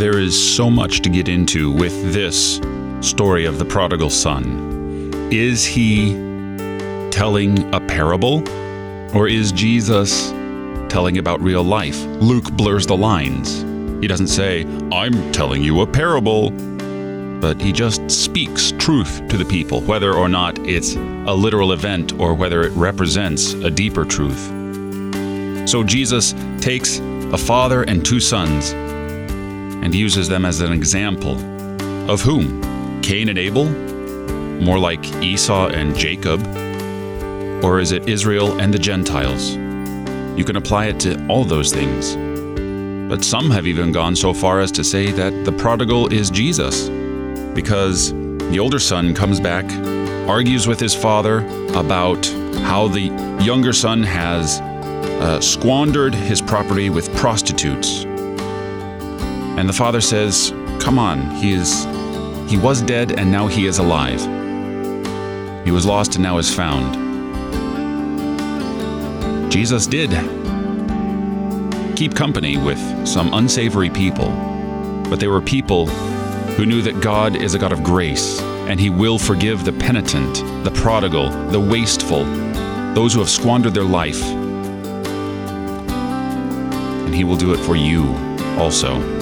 is so much to get into with this story of the prodigal son. Is he telling a parable? Or is Jesus telling about real life? Luke blurs the lines. He doesn't say, I'm telling you a parable, but he just speaks truth to the people, whether or not it's a literal event or whether it represents a deeper truth. So Jesus takes a father and two sons and uses them as an example. Of whom? Cain and Abel? More like Esau and Jacob? Or is it Israel and the Gentiles? You can apply it to all those things. But some have even gone so far as to say that the prodigal is Jesus, because the older son comes back, argues with his father about how the younger son has uh, squandered his property with prostitutes. And the father says, Come on, he is he was dead and now he is alive. He was lost and now is found. Jesus did keep company with some unsavory people, but they were people who knew that God is a God of grace and he will forgive the penitent, the prodigal, the wasteful, those who have squandered their life. And he will do it for you also.